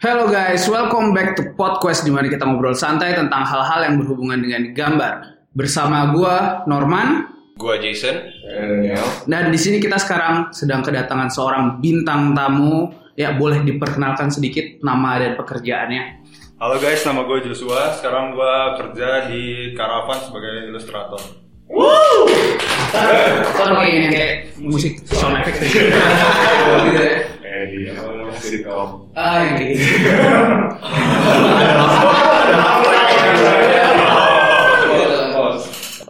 Hello guys, welcome back to Podcast di mana kita ngobrol santai tentang hal-hal yang berhubungan dengan gambar. Bersama gua Norman Gua Jason. dan di sini kita sekarang sedang kedatangan seorang bintang tamu. Ya, boleh diperkenalkan sedikit nama dan pekerjaannya. Halo guys, nama gue Joshua. Sekarang gue kerja di Caravan sebagai ilustrator. Kan pakai ini kayak musik sound effect gitu ya. Di sitcom. Ah, kayak gitu.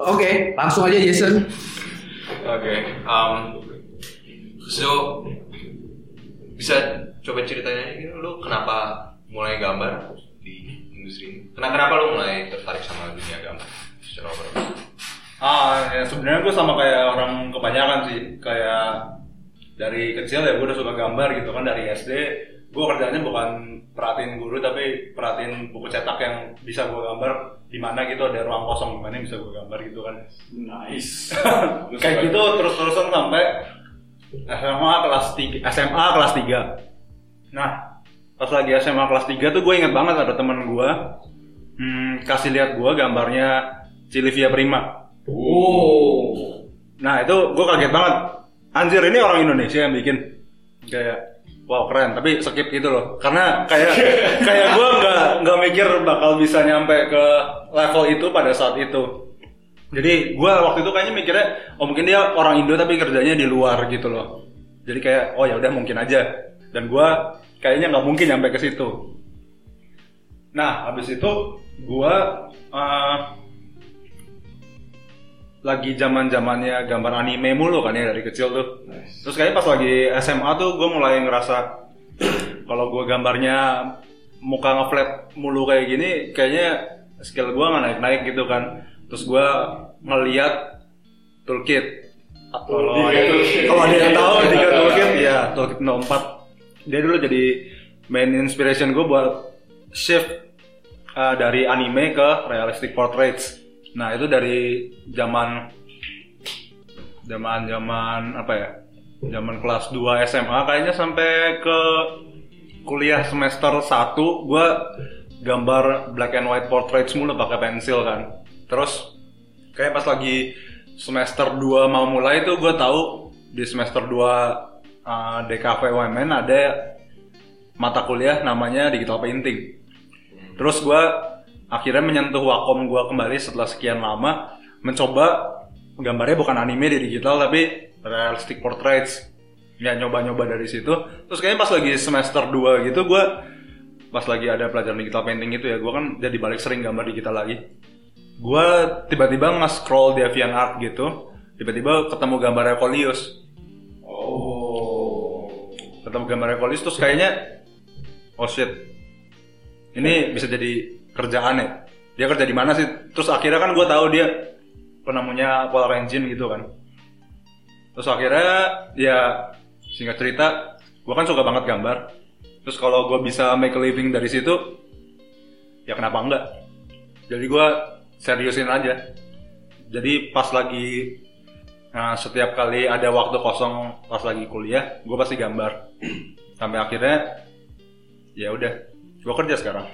Oke, langsung aja Jason. Oke. Um, so bisa coba ceritain aja lu kenapa mulai gambar di industri ini? Kenapa kenapa lu mulai tertarik sama dunia gambar secara overall? Ah, ya sebenarnya gue sama kayak orang kebanyakan sih. Kayak dari kecil ya gue udah suka gambar gitu kan dari SD. Gue kerjanya bukan perhatiin guru tapi perhatiin buku cetak yang bisa gue gambar di mana gitu ada ruang kosong di mana yang bisa gue gambar gitu kan. Nice. kayak gitu terus-terusan sampai SMA kelas 3 SMA kelas 3 nah pas lagi SMA kelas 3 tuh gue inget banget ada temen gue hmm, kasih lihat gue gambarnya Cilivia Prima Oh. nah itu gue kaget banget anjir ini orang Indonesia yang bikin kayak wow keren. Tapi skip gitu loh. Karena kayak kayak gue nggak nggak mikir bakal bisa nyampe ke level itu pada saat itu. Jadi gue waktu itu kayaknya mikirnya oh mungkin dia orang Indo tapi kerjanya di luar gitu loh. Jadi kayak oh ya udah mungkin aja. Dan gue kayaknya nggak mungkin nyampe ke situ. Nah habis itu gue uh, lagi zaman zamannya gambar anime mulu kan ya dari kecil tuh. Terus kayaknya pas lagi SMA tuh gue mulai ngerasa kalau gue gambarnya muka ngeflat mulu kayak gini kayaknya skill gue nggak naik naik gitu kan. Terus gue ngeliat toolkit. Kalau kalau ada yang tahu tiga toolkit ya toolkit 04 dia dulu jadi main inspiration gue buat shift uh, dari anime ke realistic portraits nah itu dari zaman zaman zaman apa ya zaman kelas 2 SMA kayaknya sampai ke kuliah semester 1 gue gambar black and white portraits mulu pakai pensil kan. Terus kayak pas lagi semester 2 mau mulai tuh gue tahu di semester 2 uh, DKV UMN ada mata kuliah namanya digital painting. Terus gue akhirnya menyentuh wakom gue kembali setelah sekian lama mencoba gambarnya bukan anime di digital tapi realistic portraits. Ya nyoba-nyoba dari situ. Terus kayaknya pas lagi semester 2 gitu gue pas lagi ada pelajaran digital painting itu ya gue kan jadi balik sering gambar digital lagi. Gue tiba-tiba nge-scroll di Art gitu tiba-tiba ketemu gambar Evolius. Oh. ketemu gambar Evolius terus kayaknya oh shit. Ini bisa jadi kerjaan ya dia kerja di mana sih? Terus akhirnya kan gue tahu dia penemunya Polar Engine gitu kan. Terus akhirnya ya singkat cerita gue kan suka banget gambar. Terus kalau gue bisa make a living dari situ ya kenapa enggak? Jadi gue seriusin aja. Jadi pas lagi nah, setiap kali ada waktu kosong pas lagi kuliah gue pasti gambar. Sampai akhirnya ya udah gue kerja sekarang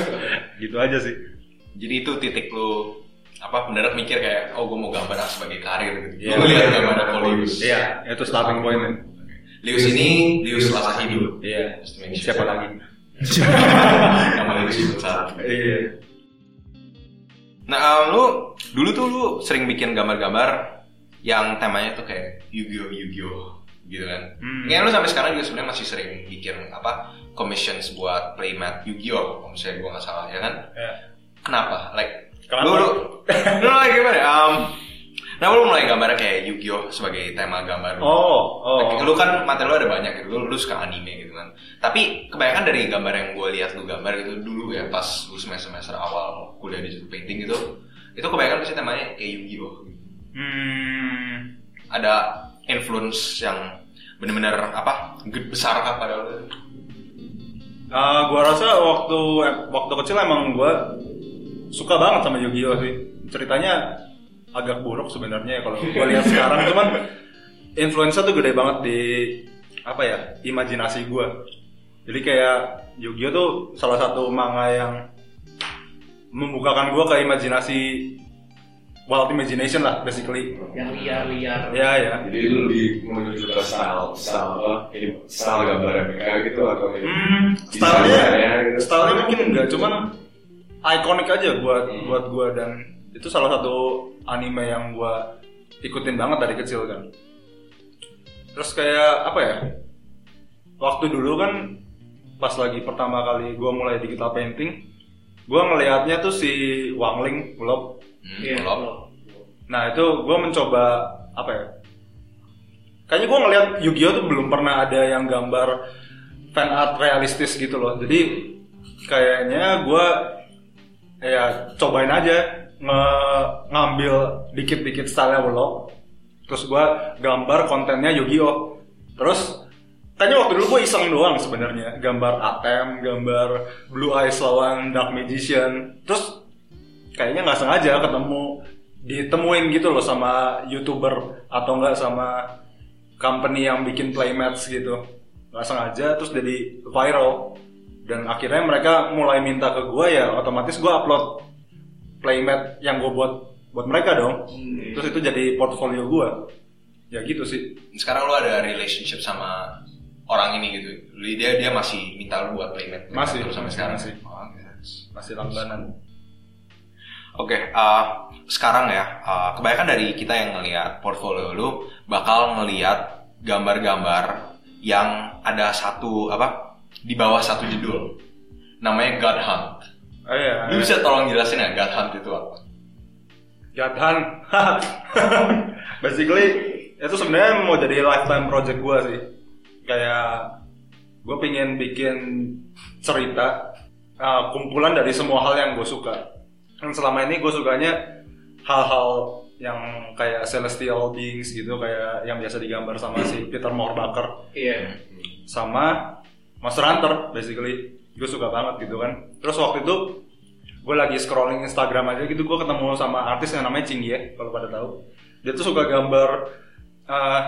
gitu aja sih Jadi itu titik lu apa beneran mikir kayak oh gue mau gambar sebagai karir gitu. Lu lihat gambar Polius. iya itu starting point Lius ini Lius Selasa hidup. iya sure. siapa lagi Nama Lius itu salah. iya Nah, um, lu dulu tuh lu sering bikin gambar-gambar yang temanya tuh kayak Yu-Gi-Oh, Yu-Gi-Oh gitu kan. Hmm. Kayaknya lu sampai sekarang juga sebenarnya masih sering bikin apa commissions buat playmat Yu-Gi-Oh, kalau misalnya gua nggak salah ya kan. ya. Kenapa? Like Kenapa? lu lu, lu like gimana? Um, Kenapa lu mulai gambar kayak Yu-Gi-Oh sebagai tema gambar lu? oh oh Like, lu kan materi lu ada banyak gitu, lu, lu suka anime gitu kan. Tapi kebanyakan dari gambar yang gue lihat lu gambar gitu dulu ya pas lu semester semester awal kuliah di painting gitu, itu kebanyakan pasti temanya kayak Yu-Gi-Oh. Hmm Ada influence yang benar-benar apa besar kah pada lu? Uh, gua rasa waktu waktu kecil emang gua suka banget sama Yu-Gi-Oh sih. Ceritanya agak buruk sebenarnya ya kalau gua lihat sekarang cuman influencer tuh gede banget di apa ya imajinasi gua. Jadi kayak Yu-Gi-Oh tuh salah satu manga yang membukakan gue ke imajinasi wild imagination lah basically Yang liar-liar. ya ya Jadi lu lebih menuju ke style, style apa? Ini style gambarnya mereka gitu atau hmm, stylenya gitu. stylenya mungkin enggak cuman ikonik aja buat Hmm. buat gue dan itu salah satu anime yang gue ikutin banget dari kecil kan terus kayak apa ya waktu dulu kan pas lagi pertama kali gue mulai digital painting gue ngelihatnya tuh si Wang Ling Ulop Hmm, Iya. belum. Nah itu gue mencoba apa ya? Kayaknya gue ngeliat Yu-Gi-Oh tuh belum pernah ada yang gambar fan art realistis gitu loh. Jadi kayaknya gue ya cobain aja nge ngambil dikit-dikit style Wolok. Terus gue gambar kontennya Yu-Gi-Oh. Terus kayaknya waktu dulu gue iseng doang sebenarnya gambar Atem, gambar Blue Eyes lawan Dark Magician. Terus kayaknya nggak sengaja ketemu ditemuin gitu loh sama youtuber atau enggak sama company yang bikin playmats gitu. Nggak sengaja terus jadi viral. Dan akhirnya mereka mulai minta ke gue ya otomatis gue upload playmat yang gue buat buat mereka dong. Terus itu jadi portfolio gue ya gitu sih. Sekarang lu ada relationship sama orang ini gitu. Dia dia masih minta lu buat playmat? Masih, terus sampai sekarang. masih. Oh, yes. masih langganan Oke, eh, sekarang ya, eh, kebanyakan dari kita yang ngelihat portfolio lu bakal ngelihat gambar-gambar yang ada satu apa di bawah satu judul, namanya God Hunt. oh iya Lu bisa tolong jelasin ya God Hunt itu apa? Jathan. Basically itu sebenarnya mau jadi lifetime project gue sih. Kayak gue pengen bikin cerita uh, kumpulan dari semua hal yang gue suka. Dan selama ini gue sukanya hal-hal yang kayak celestial beings gitu, kayak yang biasa digambar sama si Peter Moorbacher Iya. sama Monster Hunter basically. Gue suka banget gitu kan. Terus waktu itu gue lagi scrolling Instagram aja gitu gue ketemu sama artis yang namanya Cinggie kalau pada tahu. Dia tuh suka gambar eh,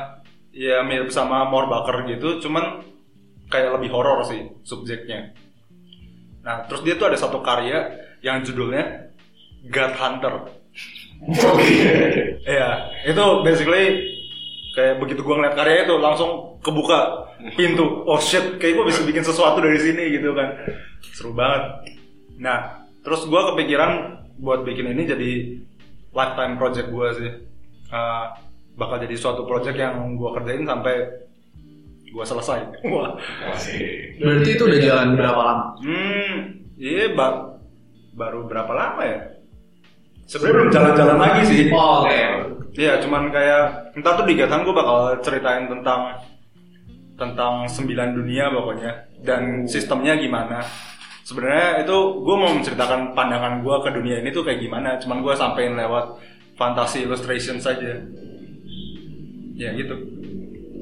ya mirip sama Moorbacher gitu cuman kayak lebih horor sih subjeknya. Nah terus dia tuh ada satu karya yang judulnya God Hunter Iya, itu basically kayak begitu gua ngeliat karya itu langsung kebuka pintu. Oh shit, kayak gua bisa bikin sesuatu dari sini gitu kan. Seru banget. Nah, terus gua kepikiran buat bikin ini jadi lifetime project gua sih. Eh, bakal jadi suatu project yang gua kerjain sampai gua selesai. Wah. Berarti itu udah jalan berapa lama? Hmm, iya ba- baru berapa lama ya? Sebenarnya belum jalan-jalan lagi sih. Oh, oke. Iya, cuman kayak entar tuh di Gatan gue bakal ceritain tentang tentang sembilan dunia pokoknya dan sistemnya gimana. Sebenarnya itu gue mau menceritakan pandangan gue ke dunia ini tuh kayak gimana. Cuman gue sampein lewat fantasi illustration saja. Ya gitu.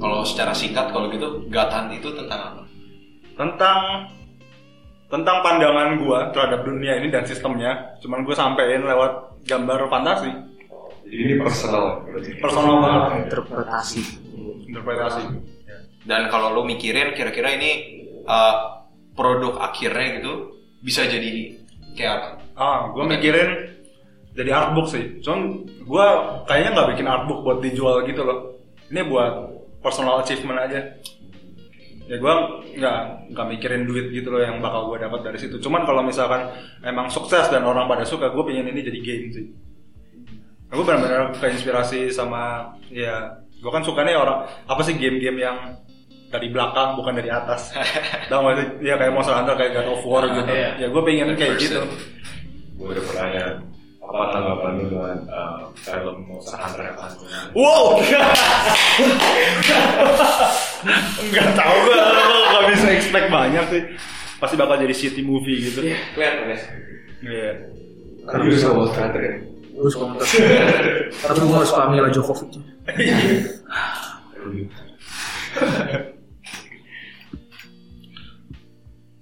Kalau secara singkat kalau gitu Hunt itu tentang apa? Tentang tentang pandangan gue terhadap dunia ini dan sistemnya. Cuman gue sampein lewat gambar fantasi, Jadi ini personal personal banget, Interpretasi. interpretasi. Dan kalau lu mikirin kira-kira ini eh, produk akhirnya gitu bisa jadi kayak apa? Ah, gue mikirin jadi artbook sih. Cuman gue kayaknya nggak bikin artbook buat dijual gitu loh. Ini buat personal achievement aja. Ya gue nggak nggak mikirin duit gitu loh yang bakal gue dapat dari situ. Cuman kalau misalkan emang sukses dan orang pada suka, gue pengen ini jadi game sih. Gue benar-benar keinspirasi sama ya gue kan sukanya orang apa sih game-game yang dari belakang bukan dari atas. Tahu nggak sih? Ya kayak Monster Hunter kayak God of War gitu. Iya. Ya gue pengen kayak gitu. Gue udah pertanyaan apa tanggapan lu dengan uh, film Monster Hunter yang? Wow, nggak tahu gue nggak bisa expect banyak sih. Pasti bakal jadi city movie gitu. Iya. Kelihatan ya. Tapi lu suka Monster Hunter ya? Gue suka motor. Tapi gue gak suka Mila Jokovic.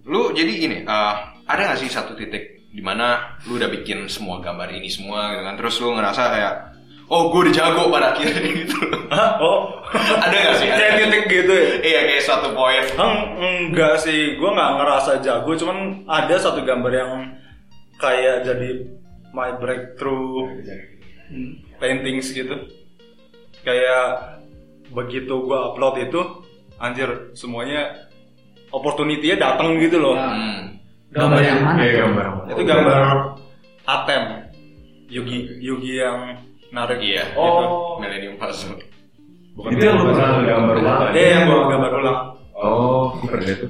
Lu jadi gini, eh, ada gak sih satu titik di mana lu udah bikin semua gambar ini semua gitu kan, terus lu ngerasa kayak, oh gue udah jago pada akhirnya gitu Hah? Oh, ada gak sih kayak titik gitu ya? iya kayak suatu poin Eng, enggak sih, gue nggak ngerasa jago, cuman ada satu gambar yang kayak jadi my breakthrough paintings gitu. Kayak begitu gue upload itu, anjir semuanya opportunity-nya datang gitu loh. hmm. Gambar yang mana? Iya gambar. Itu gambar Atem, Yugi Yugi yang narik. iya gitu. Millennium Puzzle Bukan Itu yang pernah gambar ulang. Iya, yang gua gambar ulang. Oh, pernah itu.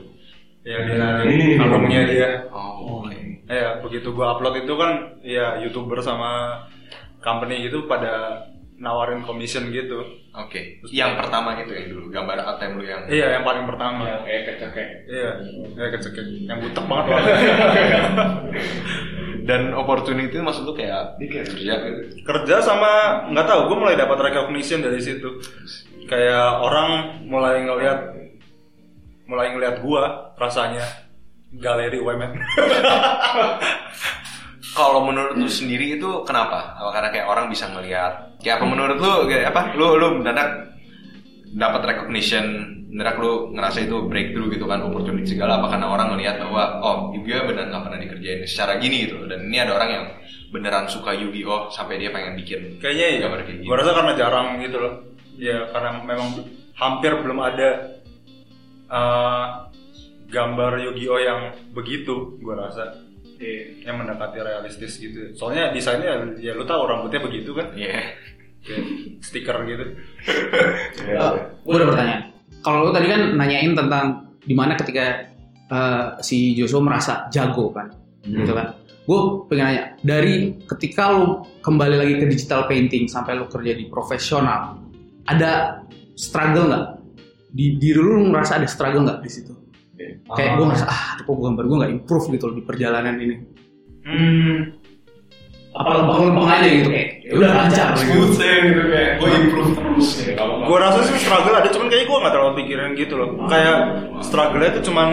Ya dia narik Ini, ini, albumnya ini. dia. oh oke Ya, begitu gua upload itu kan ya YouTuber sama company gitu pada nawarin commission gitu. Oke, yang pertama itu yang dulu gambar atem lu yang Iya, yang paling pertama. Kayak kecekek. Iya, ya kecekek. Yang butek banget dan opportunity itu maksud lu kayak kayak kerja gitu. Kerja sama nggak tahu, gue mulai dapat recognition dari situ. Kayak orang mulai ngelihat mulai ngelihat gua rasanya galeri UMN. Kalau menurut lu sendiri itu kenapa? Apa karena kayak orang bisa ngelihat? Kayak apa menurut lu? Kayak apa? Lu lu mendadak dapat recognition, mendadak lu ngerasa itu breakthrough gitu kan, opportunity segala. Apa karena orang ngelihat bahwa oh Yu-Gi-Oh beneran nggak pernah dikerjain secara gini gitu. Dan ini ada orang yang beneran suka Yu-Gi-Oh sampai dia pengen bikin Kayaknya iya. gambar kayak gitu. Gue rasa karena jarang gitu loh. Ya karena memang hampir belum ada eh, gambar Yu-Gi-Oh yang begitu, gue rasa yang mendekati realistis gitu. Soalnya desainnya ya lu tahu rambutnya begitu kan, Iya. kayak stiker gitu. Eh, gue ada pertanyaan. Kalau lu tadi kan nanyain tentang di mana ketika eh, si Joshua merasa jago kan, gitu kan. Gue pengen nanya dari ketika lu kembali lagi ke digital painting sampai lu kerja di profesional, ada struggle nggak? Di diri lu ngerasa ada struggle nggak di situ? Kayak gue ngerasa ah, kok gambar gue nggak improve gitu loh di perjalanan ini. Hmm, Apa lempeng-lempeng aja gitu kayak ya udah lancar gitu. gitu kayak gue improve terus ya. Gue rasa sih struggle ada, cuman kayaknya gue nggak terlalu pikirin gitu loh. Kayak struggle-nya itu cuman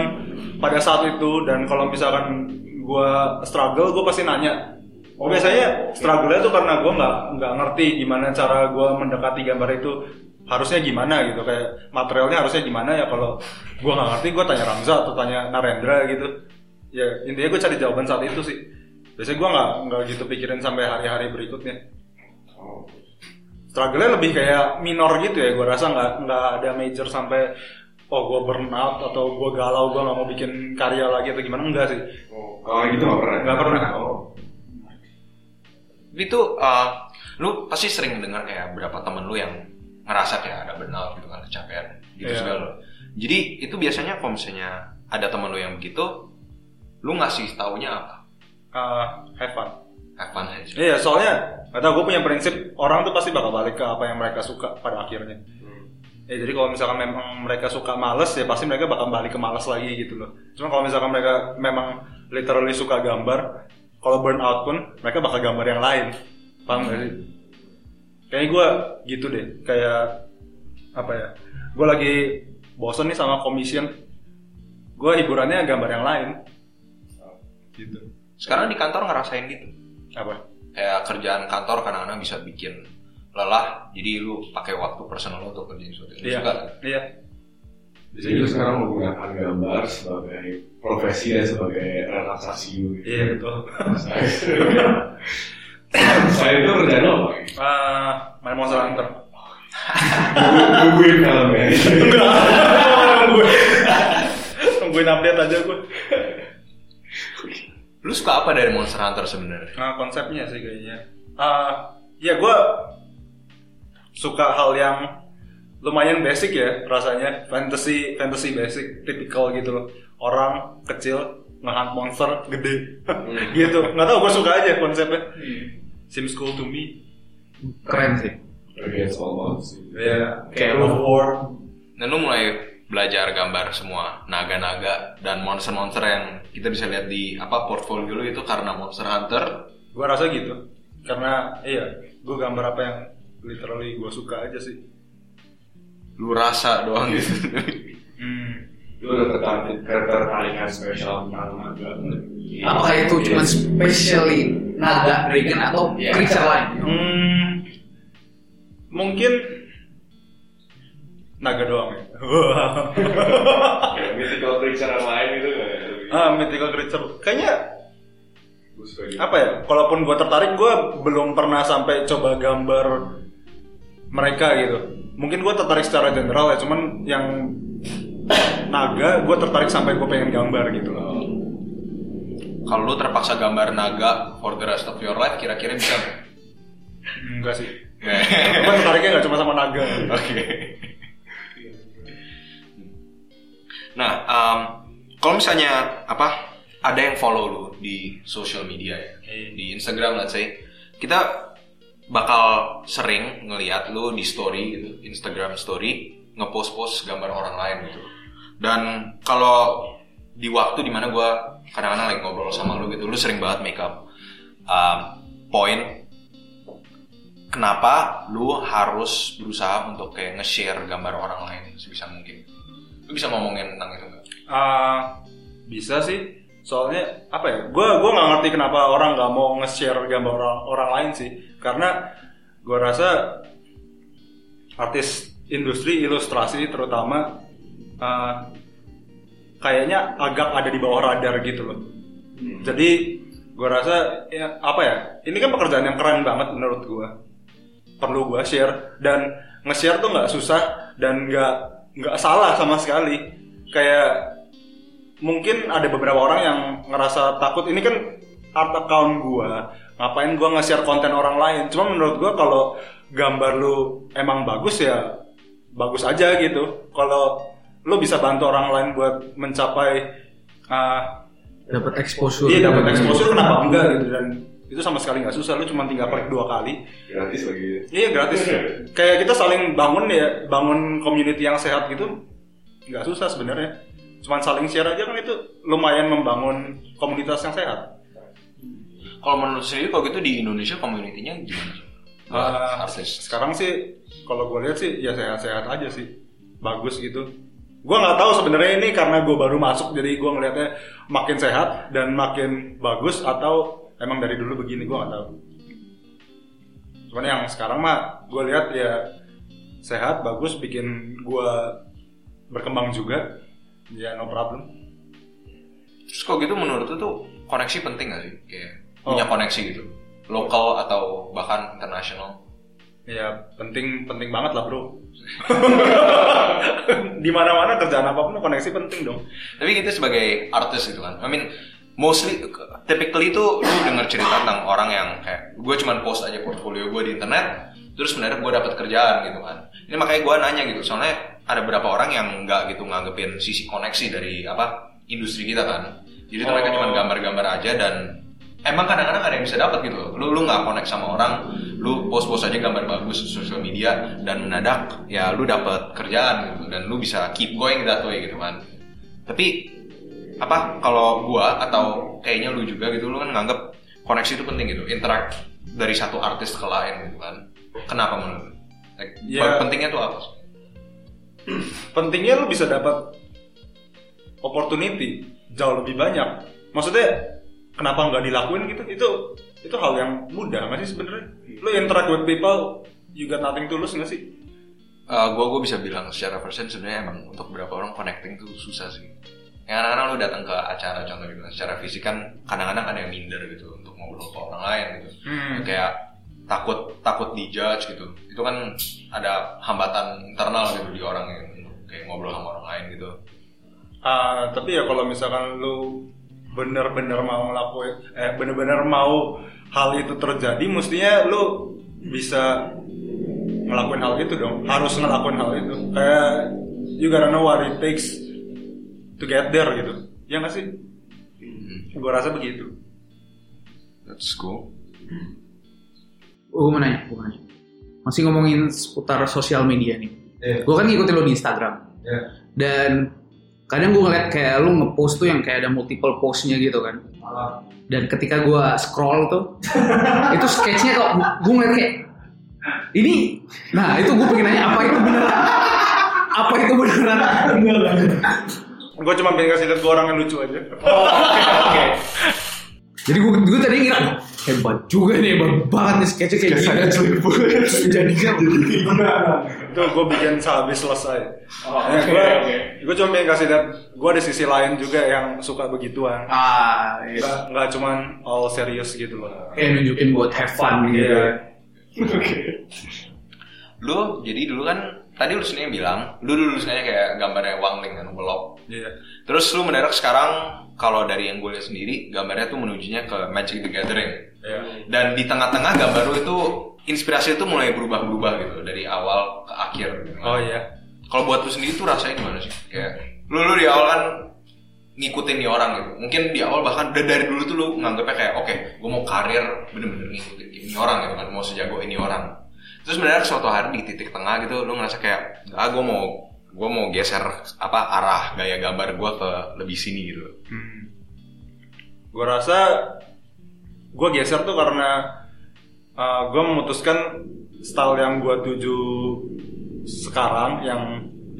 pada saat itu dan kalau misalkan gue struggle, gue pasti nanya. Oh biasanya struggle-nya tuh karena gue nggak nggak ngerti gimana cara gue mendekati gambar itu harusnya gimana gitu kayak materialnya harusnya gimana ya kalau gue nggak ngerti gue tanya Ramza atau tanya Narendra gitu ya intinya gue cari jawaban saat itu sih biasanya gue nggak nggak gitu pikirin sampai hari-hari berikutnya struggle-nya lebih kayak minor gitu ya gue rasa nggak nggak ada major sampai oh gue burn out atau gue galau gue nggak mau bikin karya lagi atau gimana enggak sih Oh, kalau gitu nggak pernah. Nggak pernah. Oh. Itu uh, lu pasti sering dengar kayak berapa temen lu yang ngerasa kayak ada burnout gitu kan kecapean gitu Iya. segala. Jadi itu biasanya kalau misalnya ada temen lu yang begitu, lu ngasih taunya apa? uh, have fun Have fun aja. iya soalnya nggak tahu gue punya prinsip orang tuh pasti bakal balik ke apa yang mereka suka pada akhirnya Ya, jadi kalau misalkan memang mereka suka males ya pasti mereka bakal balik ke males lagi gitu loh. Cuma kalau misalkan mereka memang literally suka gambar, kalau burn out pun mereka bakal gambar yang lain. Paham gak sih? Kayaknya gue gitu deh, kayak apa ya? Gue lagi bosen nih sama commission, gue hiburannya gambar yang lain. Gitu. Sekarang di kantor ngerasain gitu. Apa? Kayak kerjaan kantor kadang-kadang bisa bikin lelah, jadi lu pakai waktu personal lu untuk kerjain sesuatu yang Iya, suka. iya. Jadi lu sekarang menggunakan gambar sebagai profesi dan sebagai relaksasi gitu. Iya betul. Saya itu kerjaan lo apa? Ah, main Monster Hunter. Nungguin filmnya. Nungguin. Nungguin update aja gue. Lu suka apa dari Monster Hunter sebenarnya? Nah, konsepnya sih kayaknya. Ah, ya gue suka hal yang lumayan basic ya rasanya fantasy fantasy basic typical gitu loh orang kecil ngehunt monster gede gitu nggak tahu gue suka aja konsepnya seems cool to me Keren sih. Against all odds. ya Kayak Love War Dan lu mulai belajar gambar semua naga-naga dan monster-monster yang kita bisa lihat di apa portfolio lu itu karena Monster Hunter. gue rasa gitu karena iya gue gambar apa yang literally gue suka aja sih Lu rasa doang gitu. hmm. Lu ada tertarik ketertarikan spesial tentang naga. Apakah itu cuma specially naga dragon atau Iya. creature lain? Hmm, mungkin naga doang ya. Mythical creature yang lain nggak ya? ah, mythical creature. Kayaknya apa ya? Kalaupun gue tertarik, gue belum pernah sampai coba gambar mereka gitu. Mungkin gue tertarik secara general ya, cuman yang naga gue tertarik sampai gue pengen gambar gitu loh. Kalau lu terpaksa gambar naga for the rest of your life, kira-kira bisa nggak? Enggak sih. Oke. gue tertariknya nggak cuma sama naga. Nah, um, kalau misalnya apa ada yang follow lu di social media ya, di Instagram let's say, kita bakal sering ngelihat lu di story gitu, Instagram story, ngepost-post gambar orang lain gitu. Dan kalau di waktu di mana gue kadang-kadang lagi ngobrol sama lu gitu, lu sering banget make up um, point kenapa lu harus berusaha untuk kayak nge-share gambar orang lain sebisa mungkin. Lu bisa ngomongin tentang itu nggak? Ah, bisa sih. Soalnya apa ya? Gue gua nggak ngerti kenapa orang nggak mau nge-share gambar orang orang lain sih. Karena gue rasa artis industri ilustrasi terutama ah, kayaknya agak ada di bawah radar gitu loh. Jadi gue rasa ya, apa ya? Ini kan pekerjaan yang keren banget menurut gue. Perlu gue share dan nge-share tuh nggak susah dan nggak nggak salah sama sekali. Kayak mungkin ada beberapa orang yang ngerasa takut ini kan art account gua ngapain gua nge-share konten orang lain cuma menurut gua kalau gambar lu emang bagus ya bagus aja gitu kalau lu bisa bantu orang lain buat mencapai ah, dapat exposure iya dapat exposure kenapa enggak gitu dan itu sama sekali nggak susah lu cuma tinggal klik dua kali Gratis lagi. Iya gratis. Kayak kita saling bangun ya, bangun community yang sehat gitu, nggak susah sebenarnya. Cuman saling share aja kan itu lumayan membangun komunitas yang sehat. Kalau menurut sendiri kalau gitu di Indonesia community-nya gimana? Uh, artis. sekarang sih kalau gue lihat sih ya sehat-sehat aja sih, bagus gitu. Gue nggak tahu sebenarnya ini karena gue baru masuk jadi gue ngelihatnya makin sehat dan makin bagus atau emang dari dulu begini gue nggak tahu. Cuman yang sekarang mah gue lihat ya sehat bagus bikin gue berkembang juga ya no problem. Terus kalau gitu menurut lu tuh koneksi penting gak sih? Kayak Oh. punya koneksi gitu. Lokal atau bahkan internasional. Ya penting penting banget lah bro. Di mana mana kerjaan apa pun koneksi penting dong. Tapi kita sebagai artis gitu kan. I mean, mostly, typically itu lu denger cerita tentang orang yang kayak gue cuman post aja portfolio gue di internet, terus sebenarnya gue dapat kerjaan gitu kan. Ini makanya gue nanya gitu, soalnya ada beberapa orang yang nggak gitu nganggepin sisi koneksi dari apa industri kita kan. Jadi tuh mereka Oh. cuma gambar-gambar aja dan emang kadang-kadang ada yang bisa dapat gitu loh. Lu lu nggak connect sama orang, lu post-post aja gambar bagus di sosial media dan mendadak ya lu dapat kerjaan gitu dan lu bisa keep going that way gitu kan. Tapi apa kalau gua atau kayaknya lu juga gitu lu kan nganggap koneksi itu penting gitu, interact dari satu artis ke lain gitu kan. Kenapa menurut lu? Like, Ya. pentingnya tuh apa? Pentingnya lu bisa dapat opportunity jauh lebih banyak. Maksudnya kenapa nggak dilakuin gitu? Itu itu hal yang mudah nggak sih sebenarnya? Lu interact with people, you got nothing to lose nggak sih? Uh, gua gua bisa bilang secara persen sebenarnya emang untuk beberapa orang connecting tuh susah sih. Yang kadang-kadang lu datang ke acara contoh gitu, secara fisik kan kadang-kadang ada yang minder gitu untuk ngobrol ke orang lain gitu. Hmm. Kayak takut takut dijudge gitu. Itu kan ada hambatan internal gitu di orang yang kayak ngobrol sama orang lain gitu. Ah, tapi ya kalau misalkan lu bener-bener mau ngelakuin, eh bener-bener mau hal itu terjadi, mestinya lu bisa ngelakuin hal itu dong. Harus ngelakuin hal itu. Kayak you gotta know what it takes to get there gitu. Ya nggak sih? Gue rasa begitu. That's cool. Oh, gue mau nanya, gue mau nanya. Masih ngomongin seputar sosial media nih. Iya. Gue kan ngikutin lo di Instagram. Iya. Dan kadang gue ngeliat kayak lu ngepost tuh yang kayak ada multiple postnya gitu kan. Dan ketika gue scroll tuh, itu sketchnya kok gue ngeliat kayak ini. Nah itu gue pengen nanya apa itu beneran? Apa itu beneran? Gue cuma pengen kasih lihat ke orang yang lucu aja. Jadi gue gue tadi ngira hebat juga nih hebat banget nih sketch kayak gini jadi kan itu gue bikin sehabis selesai Oh, Ya, oke, gue oke. gue cuma pengen kasih lihat gue ada sisi lain juga yang suka begituan ah iya. nggak nggak cuman all serius gitu loh kayak nunjukin buat have fun gitu Iya. Lu jadi dulu kan tadi lu sendiri bilang, lu dulu sebenarnya kayak gambarnya Wang Ling kan, Welop. Iya. Terus lu mendadak sekarang kalau dari yang gue lihat sendiri, gambarnya tuh menujunya ke Magic the Gathering. Iya. Dan di tengah-tengah gambar lu itu inspirasi itu mulai berubah-berubah gitu dari awal ke akhir. gitu. oh iya Kalau buat lu sendiri tuh rasanya gimana sih? Kayak lu lu di awal kan ngikutin nih orang gitu. Mungkin di awal bahkan dari, dari dulu tuh lu nganggapnya kayak oke, gue mau karir bener-bener ngikutin ini orang gitu kan, mau sejago ini orang. Terus sebenarnya suatu hari di titik tengah gitu, lu ngerasa kayak, ah gue mau gue mau geser apa arah gaya gambar gue ke lebih sini gitu. Hmm. Gue rasa gue geser tuh karena gue memutuskan style yang gue tuju sekarang yang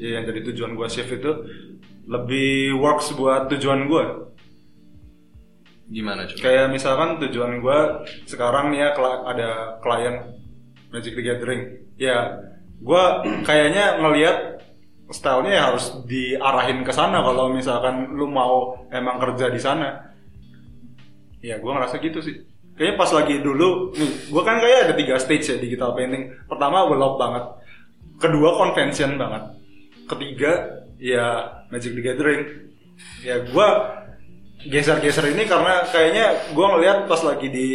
ya, yang jadi tujuan gue shift itu lebih works buat tujuan gue. Gimana coba? Kayak misalkan tujuan gue sekarang nih ya ada klien Magic the Gathering. Ya, gue kayaknya ngelihat stylenya ya harus diarahin ke sana kalau misalkan lu mau emang kerja di sana. Ya, gue ngerasa gitu sih. Kayaknya pas lagi dulu, nih, gue kan kayak ada tiga stage ya digital painting. Pertama welop banget, kedua convention banget, ketiga ya Magic the Gathering. Ya gue geser-geser ini karena kayaknya gue ngeliat pas lagi di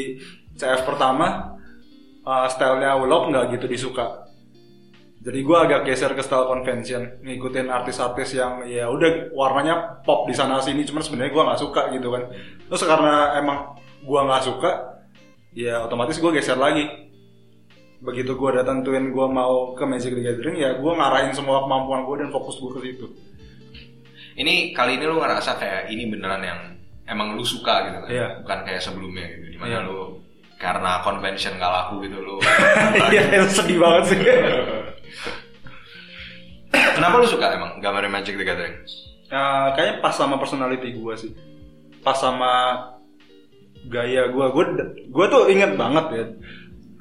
CF pertama uh, stylenya Welop nggak gitu disuka. Jadi gue agak geser ke style convention, ngikutin artis-artis yang ya udah warnanya pop di sana sini, cuman sebenarnya gue nggak suka gitu kan. Terus karena emang gue nggak suka, ya otomatis gue geser lagi. Begitu gue udah tentuin gue mau ke Magic the Gathering, ya gue ngarahin semua kemampuan gue dan fokus gue ke situ. Ini kali ini lu ngerasa kayak ini beneran yang emang lu suka gitu kan? Iya. Bukan kayak sebelumnya gitu, di mana Iya. lu karena convention gak laku gitu lu. Iya, sedih banget sih. Kenapa lu suka emang gambar Magic the Gathering? Nah, kayaknya pas sama personality gue sih. Pas sama gaya gue. Gue gue tuh inget banget ya.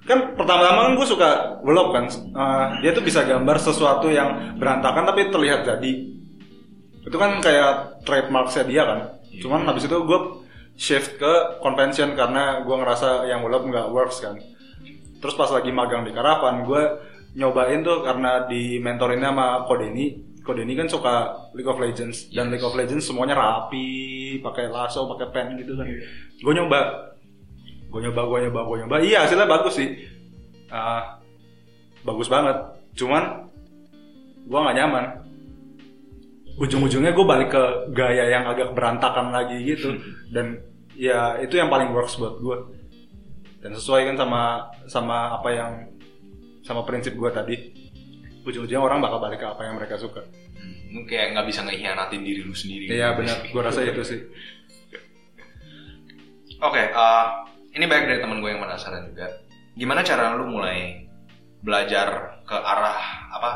Kan pertama-tama kan gue suka vlog kan. Eh, dia tuh bisa gambar sesuatu yang berantakan tapi terlihat jadi. Itu kan kayak trademarknya dia kan. Cuman habis itu gue shift ke convention karena gue ngerasa yang vlog nggak works kan. Terus pas lagi magang di Karapan, gue nyobain tuh karena di mentorinnya sama Kodeni. Kodeni kan suka League of Legends dan League of Legends semuanya rapi, pakai lasso, pakai pen gitu kan. Gue nyoba, gue nyoba, gue nyoba, gue nyoba. Iya hasilnya bagus sih, Ah, bagus banget. Cuman gue nggak nyaman. Ujung-ujungnya gue balik ke gaya yang agak berantakan lagi gitu. Dan ya itu yang paling works buat gue dan sesuai kan sama sama apa yang sama prinsip gue tadi ujung-ujungnya orang bakal balik ke apa yang mereka suka Hmm, lu kayak nggak bisa ngehianatin diri lu sendiri. iya benar gue rasa itu sih Oke, eh, ini baik dari temen gue yang penasaran juga. Gimana cara lu mulai belajar ke arah apa?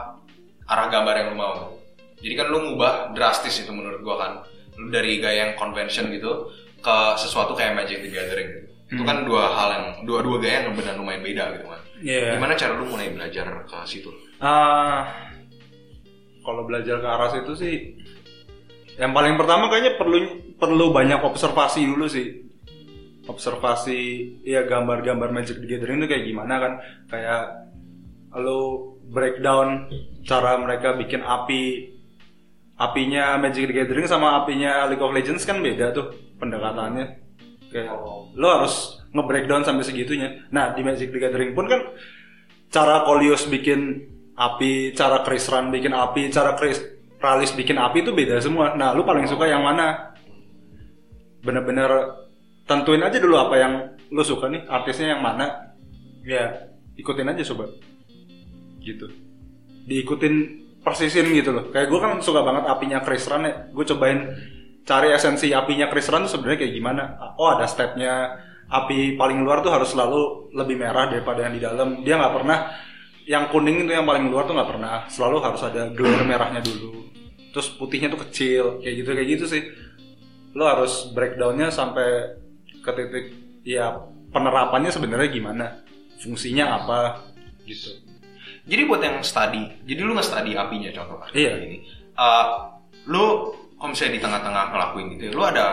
Arah gambar yang lu mau. Jadi kan lu ngubah drastis itu menurut gue kan. Lu dari gaya yang convention gitu ke sesuatu kayak Magic the Gathering. gitu. Itu kan dua hal yang dua-dua gaya yang benar lumayan beda gitu kan. Iya. Gimana cara lu mulai belajar ke situ? Ah, kalau belajar ke arah situ sih yang paling pertama kayaknya perlu perlu banyak observasi dulu sih observasi ya gambar-gambar Magic the Gathering itu kayak gimana kan kayak lo breakdown cara mereka bikin api apinya Magic the Gathering sama apinya League of Legends kan beda tuh pendekatannya kayak lo harus nge-breakdown sampai segitunya nah di Magic the Gathering pun kan cara Kolios bikin api, cara Chris Run bikin api, cara Chris Ralis bikin api itu beda semua. Nah, lu paling suka yang mana? Bener-bener tentuin aja dulu apa yang lu suka nih, artisnya yang mana. Ya, ikutin aja coba. Gitu. Diikutin persisin gitu loh. Kayak gue kan suka banget apinya Chris Run ya. Gue cobain cari esensi apinya Chris Run tuh sebenarnya kayak gimana. Oh, ada stepnya. Api paling luar tuh harus selalu lebih merah daripada yang di dalam. Dia nggak pernah yang kuning itu yang paling luar tuh nggak pernah selalu harus ada glare merahnya dulu terus putihnya tuh kecil kayak gitu kayak gitu sih lo harus breakdownnya sampai ke titik ya penerapannya sebenarnya gimana fungsinya apa gitu Jadi buat yang study, jadi lu nge-study apinya contoh kan. Iya. Gini. Eh, lu kalau misalnya di tengah-tengah ngelakuin gitu, ya, lu ada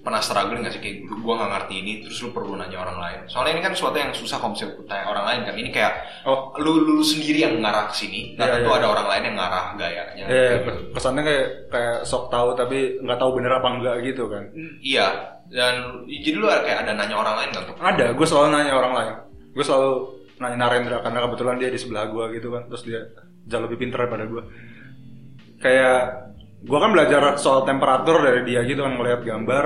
pernah struggling gak sih kayak gua nggak ngerti ini, terus lu perlu nanya orang lain. Soalnya ini kan sesuatu yang susah kalau misalnya tanya orang lain kan. Ini kayak oh lu, lu sendiri yang ngarah ke sini, dan Iya, tentu iya. ada orang lain yang ngarah gayanya. eh gitu. kesannya kayak kayak sok tahu tapi nggak tahu bener apa enggak gitu kan Iya, dan jadi lu kayak ada nanya orang lain gak tuh? ada gue selalu nanya orang lain gue selalu nanya Narendra karena kebetulan dia di sebelah gue gitu kan terus dia jauh lebih pintar daripada gue kayak gue kan belajar soal temperatur dari dia gitu kan ngeliat gambar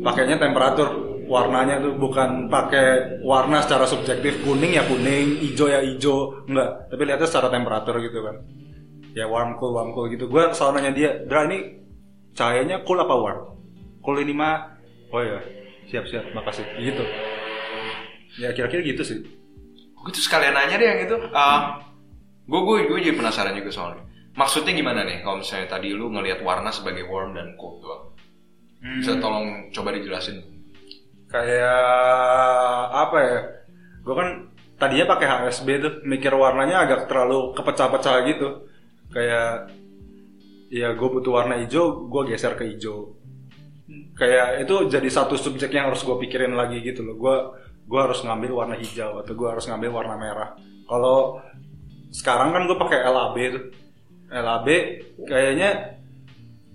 pakainya temperatur warnanya tuh bukan pakai warna secara subjektif kuning ya kuning hijau ya hijau enggak tapi lihatnya secara temperatur gitu kan. Ya warm cool warm cool gitu. Gue selalu nanya dia Dra ini cahayanya cool apa warm? Cool ini mah oh ya siap siap makasih. Gitu. Ya kira-kira gitu sih. Gue tuh sekalian nanya deh yang itu. gue gue gue jadi penasaran juga soalnya. Maksudnya gimana nih? Kalau misalnya tadi lu ngelihat warna sebagai warm dan cold doang? Bisa tolong coba dijelasin. kayak apa ya? Gue kan tadinya pakai HSB tuh mikir warnanya agak terlalu kepecah-pecah gitu. Kayak ya gue butuh warna hijau gue geser ke hijau. Kayak itu jadi satu subjek yang harus gue pikirin lagi gitu loh. Gue gue harus ngambil warna hijau atau gue harus ngambil warna merah. Kalau sekarang kan gue pakai LAB tuh LAB kayaknya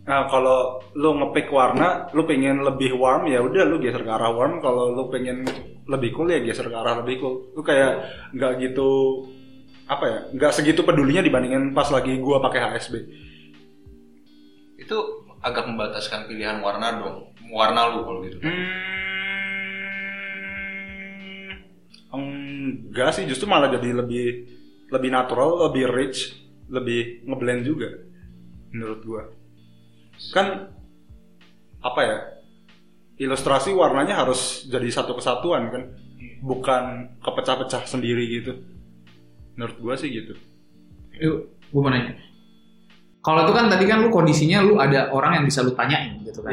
Nah, kalau lu ngepick warna, lu pengen lebih warm ya udah lu geser ke arah warm. Kalau lu pengen lebih cool ya geser ke arah lebih cool. Lu kayak nggak gitu apa ya? Nggak segitu pedulinya dibandingin pas lagi gua pakai HSB. Itu agak membataskan pilihan warna dong. Warna lu kalau gitu. Hmm, enggak sih, justru malah jadi lebih lebih natural, lebih rich, lebih ngeblend juga menurut gua. Kan apa ya? Ilustrasi warnanya harus jadi satu kesatuan kan, bukan kepecah-pecah sendiri gitu. Menurut gua sih gitu. Yuk, gue mau nanya. Kalau itu kan tadi kan lu kondisinya lu ada orang yang bisa lu tanyain gitu kan.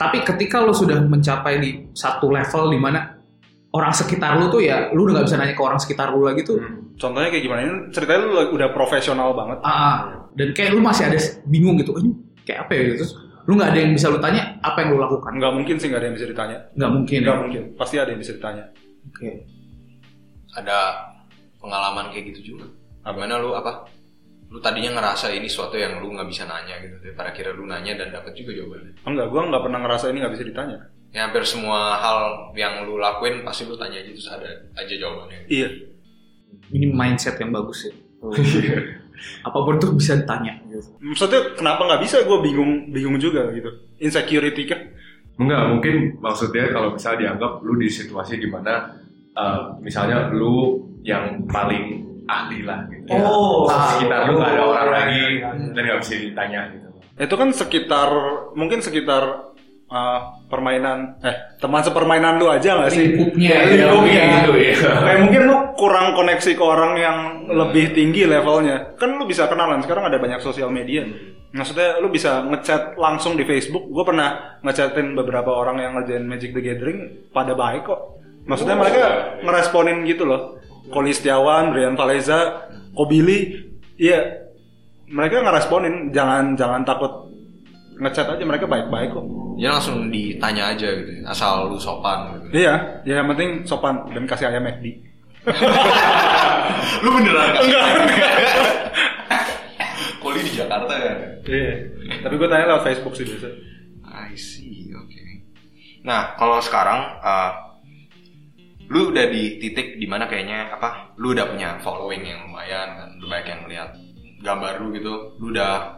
Tapi ketika lu sudah mencapai di satu level di mana orang sekitar lu tuh ya lu udah gak bisa nanya ke orang sekitar lu lagi tuh. Contohnya kayak gimana? Ini ceritanya lu udah profesional banget. Ah, ah. dan kayak lu masih ada bingung gitu. "Eh, Ini kayak apa ya gitu. Terus lu nggak ada yang bisa lu tanya apa yang lu lakukan? Nggak mungkin sih nggak ada yang bisa ditanya. Nggak mungkin. Nggak ya? mungkin. Pasti ada yang bisa ditanya. Oke. Ada pengalaman kayak gitu juga. Gimana lu apa? Lu tadinya ngerasa ini suatu yang lu nggak bisa nanya gitu. Tapi pada akhirnya lu nanya dan dapet juga jawabannya. Enggak, gua nggak pernah ngerasa ini nggak bisa ditanya. Ya hampir semua hal yang lu lakuin pasti lu tanya gitu terus ada aja jawabannya. Iya. Ini mindset yang bagus ya. Apa pun tuh bisa ditanya gitu. Maksudnya kenapa nggak bisa? Gue bingung, bingung juga gitu. Insecurity kan? Enggak, mungkin maksudnya kalau misalnya dianggap lu di situasi di mana uh, misalnya lu yang paling ahli lah gitu. Oh. sekitar lu nggak ada Oh, orang iya, lagi iya, iya. dan nggak bisa ditanya gitu. Itu kan sekitar, mungkin sekitar uh, permainan, eh teman sepermainan lu aja nggak sih? Lingkupnya, Ya, ya, lingkupnya. gitu ya. Kayak mungkin lu kurang koneksi ke orang yang lebih tinggi levelnya. Kan lu bisa kenalan. Sekarang ada banyak sosial media. Maksudnya lu bisa ngechat langsung di Facebook. Gue pernah ngechatin beberapa orang yang ngerjain Magic the Gathering pada baik kok. Maksudnya Oh, mereka iya. ngeresponin gitu loh. Koli Setiawan, Brian Valeza, Kobili, iya mereka ngeresponin. Jangan jangan takut ngechat aja mereka baik-baik kok. Ya langsung ditanya aja gitu. Asal lu sopan gitu. Iya, ya yang penting sopan dan kasih ayam McD. lu beneran Enggak. Koli di Jakarta ya. Iya. Tapi gue tanya lewat Facebook sih biasa. I see, oke. Nah, kalau sekarang uh, lu udah di titik di mana kayaknya apa? Lu udah punya following yang lumayan kan, lu banyak yang lihat gambar lu gitu. Lu udah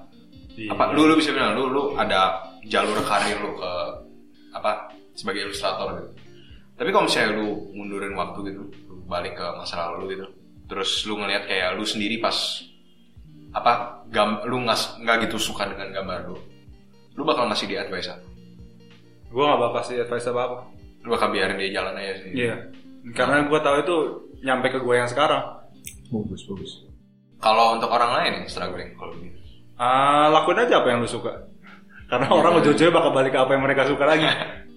Iya. apa? Lu lu bisa bilang lu lu ada jalur karir lu ke apa? Sebagai ilustrator gitu. Tapi kalau misalnya lu mundurin waktu gitu, lu balik ke masa lalu gitu, terus lu ngelihat kayak lu sendiri pas apa gam, lu nggak nggak gitu suka dengan gambar lu, lu bakal ngasih dia advice apa? Gue gak bakal kasih advice apa-apa. lu bakal biarin dia jalan aja sih. Iya. Karena gue tahu itu nyampe ke gue yang sekarang. Bagus, bagus. Kalau untuk orang lain yang struggling kalau gitu. Ah, lakuin aja apa yang lu suka. Karena orang ujung-ujungnya bakal balik ke apa yang mereka suka lagi.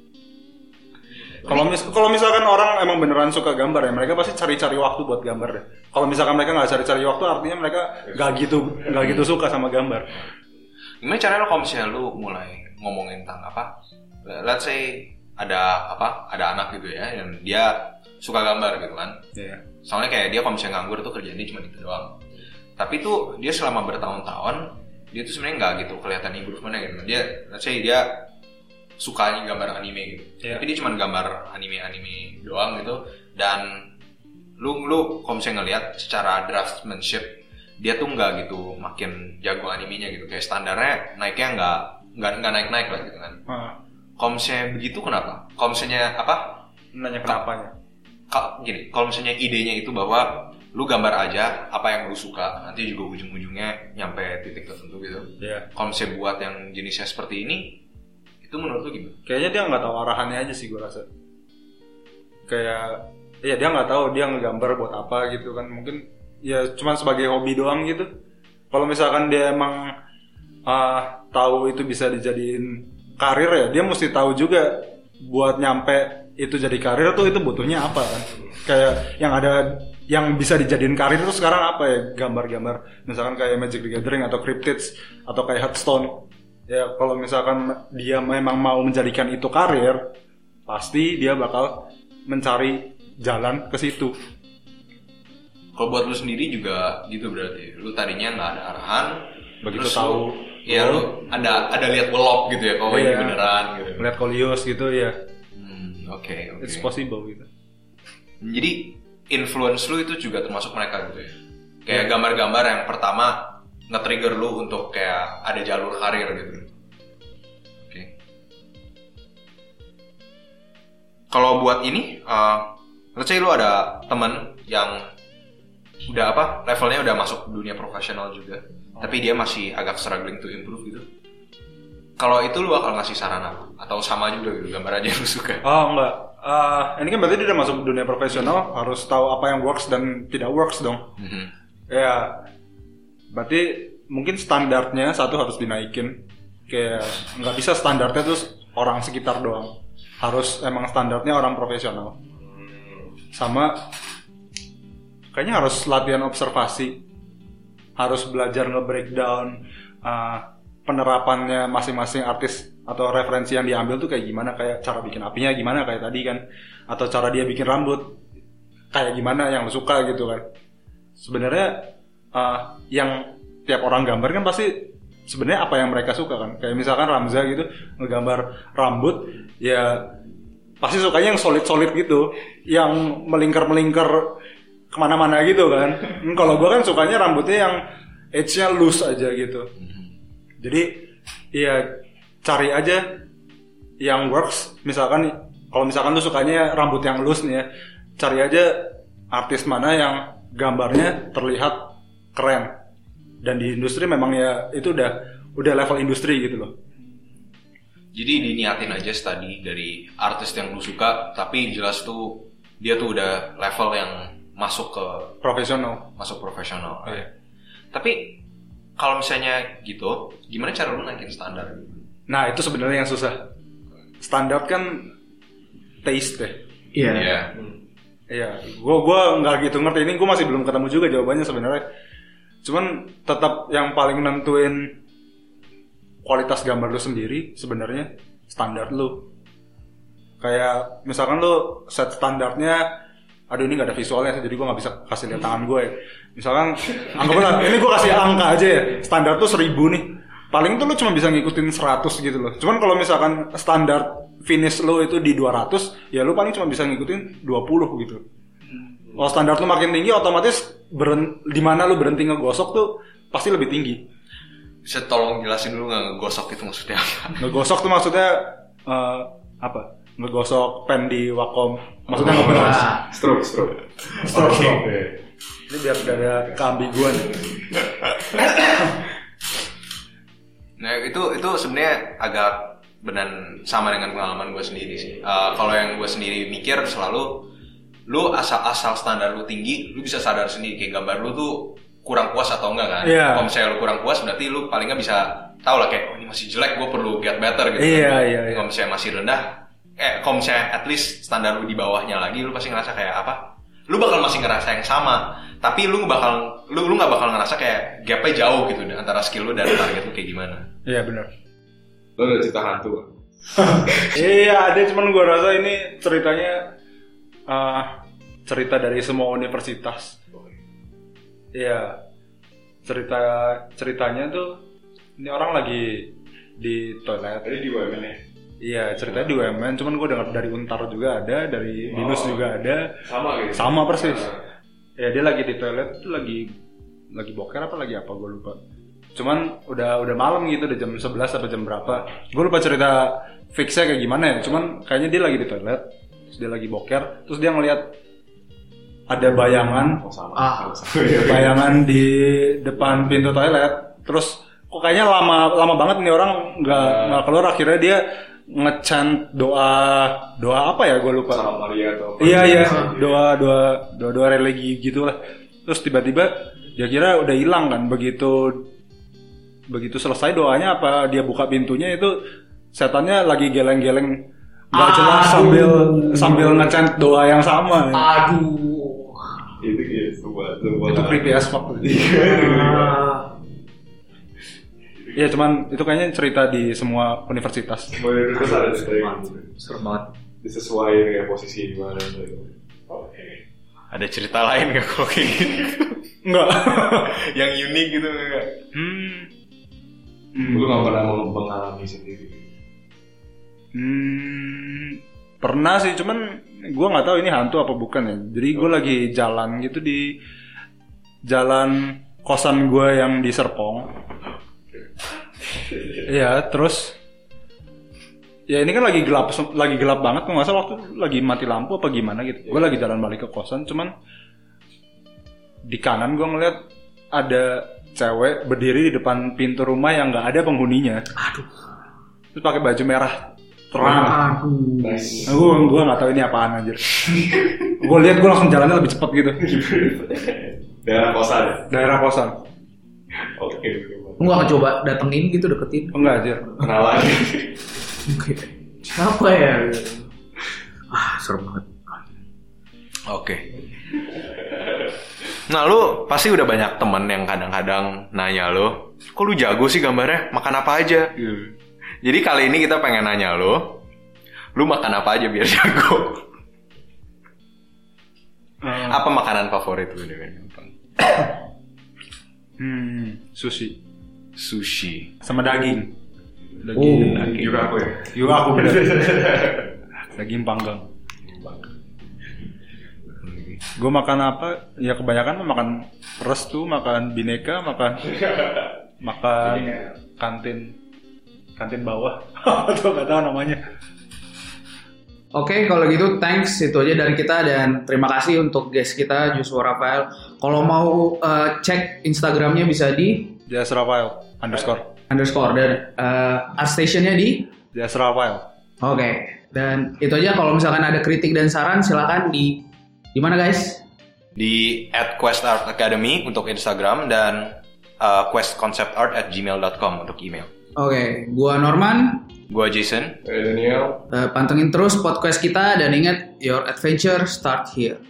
Kalau mis kalau misalkan orang emang beneran suka gambar ya, mereka pasti cari-cari waktu buat gambar deh. Kalau misalkan mereka nggak cari-cari waktu, artinya mereka nggak gitu nggak gitu suka sama gambar. Gimana caranya lo kalau misalnya lu mulai ngomongin tentang apa? Let's say ada apa? Ada anak gitu ya, yang dia suka gambar gitu kan. Iya. Soalnya kayak dia kalau misalnya nganggur tuh kerjanya cuma itu doang. Tapi tuh dia selama bertahun-tahun dia tuh sebenarnya nggak gitu kelihatan improvementnya gitu. Dia, let's say dia sukanya gambar anime gitu. Iya. Tapi dia cuma gambar anime-anime doang gitu. Dan lu lu kalau misalnya ngelihat secara draftsmanship dia tuh nggak gitu makin jago animenya gitu kayak standarnya naiknya nggak nggak nggak naik naik lah gitu kan Ah, kalau misalnya begitu kenapa kalau misalnya apa nanya kenapanya? Ka- gini, kalau misalnya idenya itu bahwa lu gambar aja apa yang lu suka, nanti juga ujung-ujungnya nyampe titik tertentu gitu. Kalau misalnya buat yang jenisnya seperti ini, itu menurut lu gimana? Kayaknya dia nggak tahu arahannya aja sih gue rasa. Kayak, ya dia nggak tahu dia ngegambar buat apa gitu kan. Mungkin ya cuma sebagai hobi doang gitu. Kalau misalkan dia emang ah, tahu itu bisa dijadiin karir ya, dia mesti tahu juga buat nyampe itu jadi karir tuh itu butuhnya apa kan. Kayak yang ada yang bisa dijadiin karir itu sekarang apa ya gambar-gambar misalkan kayak Magic the Gathering atau Cryptids atau kayak Hearthstone ya kalau misalkan dia memang mau menjadikan itu karir pasti dia bakal mencari jalan ke situ Kalau buat lu sendiri juga gitu berarti. Lu tadinya nggak ada arahan, Begitu terus tahu. Iya lu ada ada lihat welop gitu ya, kalau ini Iya. beneran gitu. melihat Kolios gitu ya Oke, oke. it's possible gitu Jadi influence lu itu juga termasuk mereka gitu ya. Kayak gambar-gambar yang pertama nge-trigger lu untuk kayak ada jalur karir gitu. Oke. Kalau buat ini, uh, let's say lu ada temen yang udah apa levelnya udah masuk dunia profesional juga, tapi dia masih agak struggling to improve gitu. Kalau itu lu bakal ngasih saran apa? Atau sama juga gitu gambar aja yang lu suka? oh enggak Ah, ini kan berarti dia udah masuk dunia profesional harus tahu apa yang works dan tidak works dong Mhm. ya berarti mungkin standarnya satu harus dinaikin kayak nggak bisa standarnya terus orang sekitar doang harus emang standarnya orang profesional sama kayaknya harus latihan observasi harus belajar nge-breakdown uh, penerapannya masing-masing artis atau referensi yang diambil tuh kayak gimana? Kayak cara bikin apinya gimana? Kayak tadi kan. Atau cara dia bikin rambut kayak gimana? Yang suka gitu kan. Sebenarnya uh, yang tiap orang gambar kan pasti sebenarnya apa yang mereka suka kan. Kayak misalkan Ramza gitu ngegambar rambut ya pasti sukanya yang solid solid gitu. Yang melingkar melingkar ke mana-mana gitu kan. Hmm, kalau gua kan sukanya rambutnya yang edge-nya loose aja gitu jadi ya cari aja yang works misalkan kalau misalkan lu sukanya rambut yang loose nih ya cari aja artis mana yang gambarnya terlihat keren dan di industri memang ya itu udah udah level industri gitu loh Jadi diniatin aja tadi dari artis yang lu suka, tapi jelas tuh dia tuh udah level yang masuk ke profesional masuk profesional. Iya. Tapi kalau misalnya gitu, gimana cara lu naikin standar? nah itu sebenarnya yang susah standar kan taste deh Iya. Iya. Iya, gua gua nggak gitu ngerti ini, gua masih belum ketemu juga jawabannya sebenarnya. Cuman tetap yang paling nentuin kualitas gambar lu sendiri sebenarnya standar lu. Kayak misalkan lu set standarnya, aduh ini nggak ada visualnya, jadi gua nggak bisa kasih lihat tangan gue. Misalkan, anggaplah ini gua kasih angka aja ya, standar tuh seribu nih. Paling tuh lu cuma bisa ngikutin 100 gitu loh. Cuman kalau misalkan standar finish lu itu di 200, ya lu paling cuma bisa ngikutin 20 gitu. Kalau standar lu makin tinggi, otomatis di mana lu berhenti ngegosok tuh pasti lebih tinggi. Bisa tolong jelasin dulu nggak ngegosok itu maksudnya apa? Ngegosok tuh maksudnya eh, apa? Ngegosok pen di Wacom. Maksudnya ngeberas. Nah, Stroke, stroke. Stroke, stroke. Oke. Ini biar gak ada keambiguan. Nah itu itu sebenarnya agak benar sama dengan pengalaman gue sendiri sih. Eh, kalau yang gue sendiri mikir selalu, lu asal-asal standar lu tinggi, lu bisa sadar sendiri kayak gambar lu tuh kurang puas atau enggak kan? Iya. Kalau misalnya lu kurang puas, berarti lu paling nggak bisa tahu lah kayak oh ini masih jelek, gue perlu get better gitu. Iya, kan. iya, iya. Kalau misalnya masih rendah, eh kalau misalnya at least standar lu di bawahnya lagi lu pasti ngerasa kayak apa lu bakal masih ngerasa yang sama tapi lu bakal lu lu nggak bakal ngerasa kayak gapnya jauh gitu antara skill lu dan target lu kayak gimana Iya benar. Lo udah cerita hantu? Iya ada cuman gue rasa ini ceritanya eh, cerita dari semua universitas. Iya cerita ceritanya tuh ini orang lagi di toilet. Tadi di ya? Iya ceritanya di UMN cuman gue dengar dari Untar juga ada dari Binus Oh. juga ada. Sama gitu? Sama persis. Nah, Ya dia lagi di toilet tuh lagi lagi boker apa lagi apa gue lupa. Cuman udah udah malam gitu udah jam 11 atau jam berapa. Gue lupa cerita fixnya kayak gimana ya. Cuman kayaknya dia lagi di toilet, terus dia lagi boker, terus dia ngelihat ada bayangan, Oh sama. Ah. Iya, iya. bayangan di depan pintu toilet. Terus kok kayaknya lama lama banget nih orang nggak nggak keluar akhirnya dia ngechant doa doa apa ya gue lupa. Sama Maria atau apa? Iya iya doa doa doa doa religi gitulah. Terus tiba-tiba dia kira udah hilang kan begitu begitu selesai doanya apa dia buka pintunya itu setannya lagi geleng-geleng nggak jelas Aduh. sambil sambil ngecant doa yang sama. Aduh. Itu gitu. Sebuah, sebuah. Itu creepy as fuck. Iya cuman itu kayaknya cerita di semua universitas. Dulu ada cerita yang Serem banget. disesuaikan kayak posisi di mana. Oke. ada cerita lain nggak kalau kayak gitu Enggak. yang unik gitu nggak hmm. Lu gak pernah mengalami sendiri. Hmm, pernah sih, cuman gue nggak tahu ini hantu apa bukan ya. Jadi gue lagi jalan gitu di jalan kosan gue yang di Serpong. Iya, terus ya ini kan lagi gelap, lagi gelap banget. Nggak salah waktu lagi mati lampu apa gimana gitu. Gue lagi jalan balik ke kosan, cuman di kanan gue ngeliat ada cewek berdiri di depan pintu rumah yang nggak ada penghuninya. Aduh. Terus pakai baju merah terang. Aduh. Nice. Nah, gue gue nggak tahu ini apaan anjir. gue lihat gue langsung jalannya lebih cepat gitu. Daerah kosan. Daerah kosan. Oke. Lu gak coba datengin gitu deketin? Enggak anjir. Kenalan. Oke. Siapa ya? Ah, serem banget. Oke. Nah lu pasti udah banyak temen yang kadang-kadang nanya lo, kok lu jago sih gambarnya? Makan apa aja? Jadi kali ini kita pengen nanya lo, lu makan apa aja biar jago? Eh, Apa makanan favorit lu nih? hmm, sushi Sushi. sama daging. Oh, Daging. Juga aku ya. Yuk aku bener. daging panggang. Gue makan apa? Ya kebanyakan makan restu, makan bineka, makan makan kantin kantin bawah. Atau nggak tahu namanya. Oke, kalau gitu thanks itu aja dari kita dan terima kasih untuk guest kita Joshua Rafael. Kalau mau eh, cek Instagramnya bisa di Jas Rafael underscore. underscore dan eh, art stationnya di. Jas Rafael. Oke, dan itu aja. Kalau misalkan ada kritik dan saran silakan di di mana guys? Di at Quest Art Academy untuk Instagram dan uh, questconceptart at gmail.com untuk email. Oke, gua Norman. Gua Jason. Eh, Daniel. Eh, pantengin terus podcast kita dan ingat your adventure start here.